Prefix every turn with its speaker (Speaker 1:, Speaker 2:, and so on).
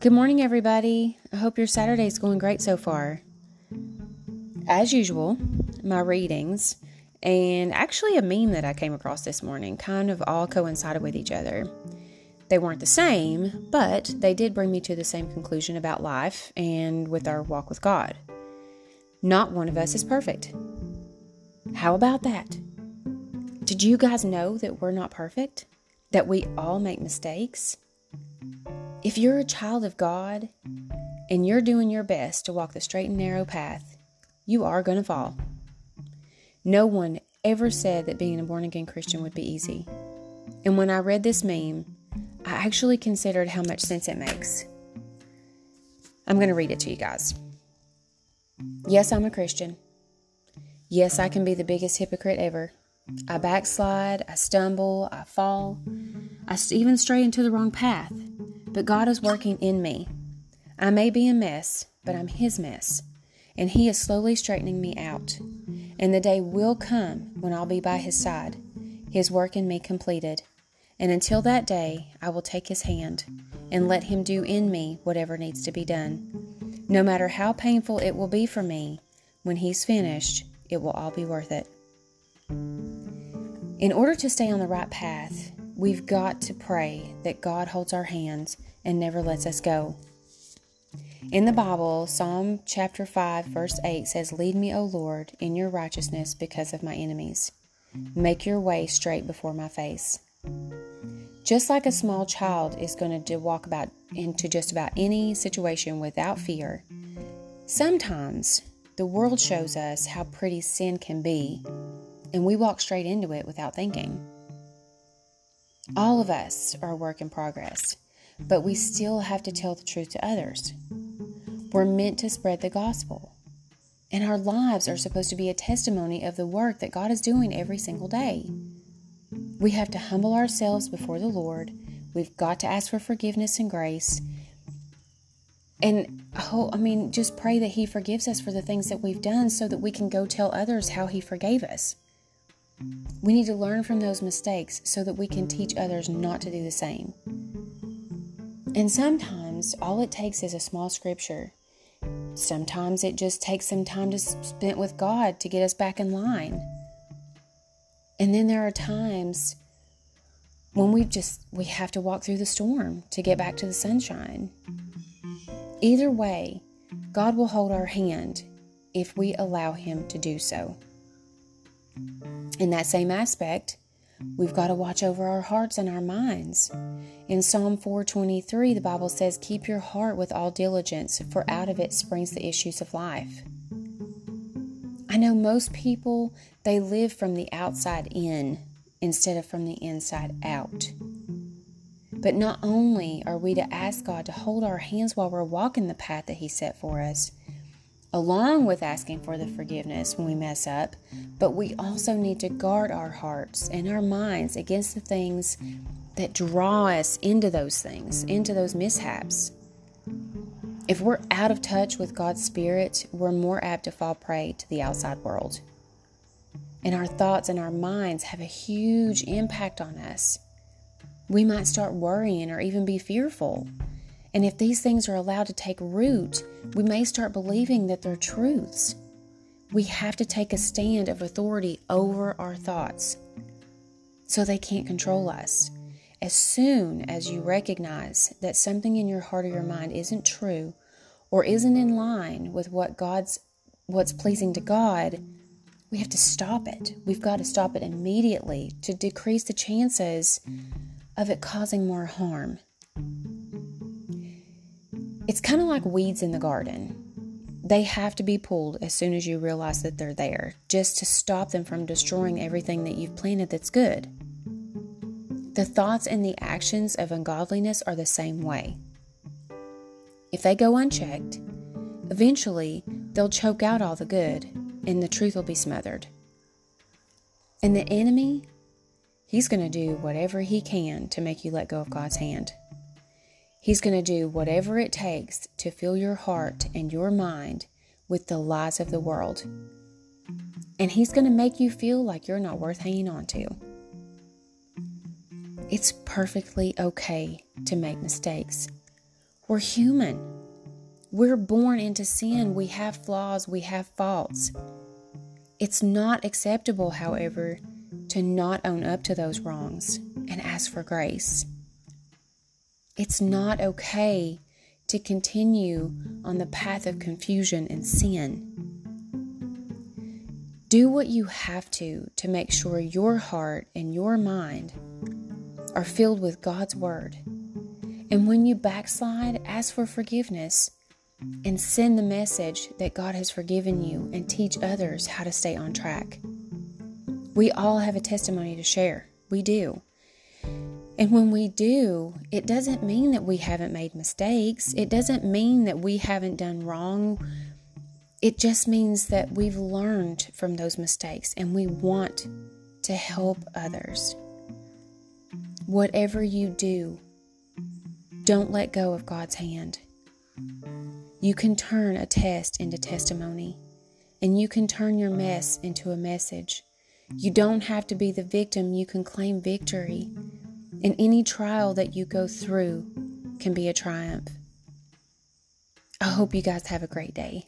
Speaker 1: Good morning, everybody. I hope your Saturday is going great so far. As usual, my readings and actually a meme that I came across this morning kind of all coincided with each other. They weren't the same, but they did bring me to the same conclusion about life and with our walk with God. Not one of us is perfect. How about that? Did you guys know that we're not perfect? That we all make mistakes? If you're a child of God and you're doing your best to walk the straight and narrow path, you are going to fall. No one ever said that being a born again Christian would be easy. And when I read this meme, I actually considered how much sense it makes. I'm going to read it to you guys. Yes, I'm a Christian. Yes, I can be the biggest hypocrite ever. I backslide, I stumble, I fall, I even stray into the wrong path but God is working in me. I may be a mess, but I'm His mess, and He is slowly straightening me out. And the day will come when I'll be by His side, His work in me completed. And until that day, I will take His hand and let Him do in me whatever needs to be done. No matter how painful it will be for me, when He's finished, it will all be worth it. In order to stay on the right path, we've got to pray that God holds our hands and never lets us go. In the Bible, Psalm chapter 5, verse 8 says, Lead me, O Lord, in your righteousness because of my enemies. Make your way straight before my face. Just like a small child is going to walk about into just about any situation without fear, sometimes the world shows us how pretty sin can be, and we walk straight into it without thinking. All of us are a work in progress, but we still have to tell the truth to others. We're meant to spread the gospel. And our lives are supposed to be a testimony of the work that God is doing every single day. We have to humble ourselves before the Lord. We've got to ask for forgiveness and grace. And oh, I mean, just pray that He forgives us for the things that we've done so that we can go tell others how He forgave us. We need to learn from those mistakes so that we can teach others not to do the same. And sometimes all it takes is a small scripture. Sometimes it just takes some time to spend with God to get us back in line. And then there are times when we just we have to walk through the storm to get back to the sunshine. Either way, God will hold our hand if we allow him to do so. In that same aspect, we've got to watch over our hearts and our minds. In Psalm 423, the Bible says, Keep your heart with all diligence, for out of it springs the issues of life. I know most people, they live from the outside in instead of from the inside out. But not only are we to ask God to hold our hands while we're walking the path that He set for us, along with asking for the forgiveness when we mess up, but we also need to guard our hearts and our minds against the things that draw us into those things, into those mishaps. If we're out of touch with God's Spirit, we're more apt to fall prey to the outside world. And our thoughts and our minds have a huge impact on us. We might start worrying or even be fearful and if these things are allowed to take root, we may start believing that they're truths. We have to take a stand of authority over our thoughts so they can't control us. As soon as you recognize that something in your heart or your mind isn't true or isn't in line with what God's what's pleasing to God, we have to stop it. We've got to stop it immediately to decrease the chances of it causing more harm. It's kind of like weeds in the garden. They have to be pulled as soon as you realize that they're there, just to stop them from destroying everything that you've planted that's good. The thoughts and the actions of ungodliness are the same way. If they go unchecked, eventually they'll choke out all the good and the truth will be smothered. And the enemy, he's going to do whatever he can to make you let go of God's hand. He's going to do whatever it takes to fill your heart and your mind with the lies of the world. And He's going to make you feel like you're not worth hanging on to. It's perfectly okay to make mistakes. We're human. We're born into sin. We have flaws. We have faults. It's not acceptable, however, to not own up to those wrongs and ask for grace. It's not okay to continue on the path of confusion and sin. Do what you have to to make sure your heart and your mind are filled with God's Word. And when you backslide, ask for forgiveness and send the message that God has forgiven you and teach others how to stay on track. We all have a testimony to share. We do. And when we do, it doesn't mean that we haven't made mistakes. It doesn't mean that we haven't done wrong. It just means that we've learned from those mistakes and we want to help others. Whatever you do, don't let go of God's hand. You can turn a test into testimony, and you can turn your mess into a message. You don't have to be the victim, you can claim victory. And any trial that you go through can be a triumph. I hope you guys have a great day.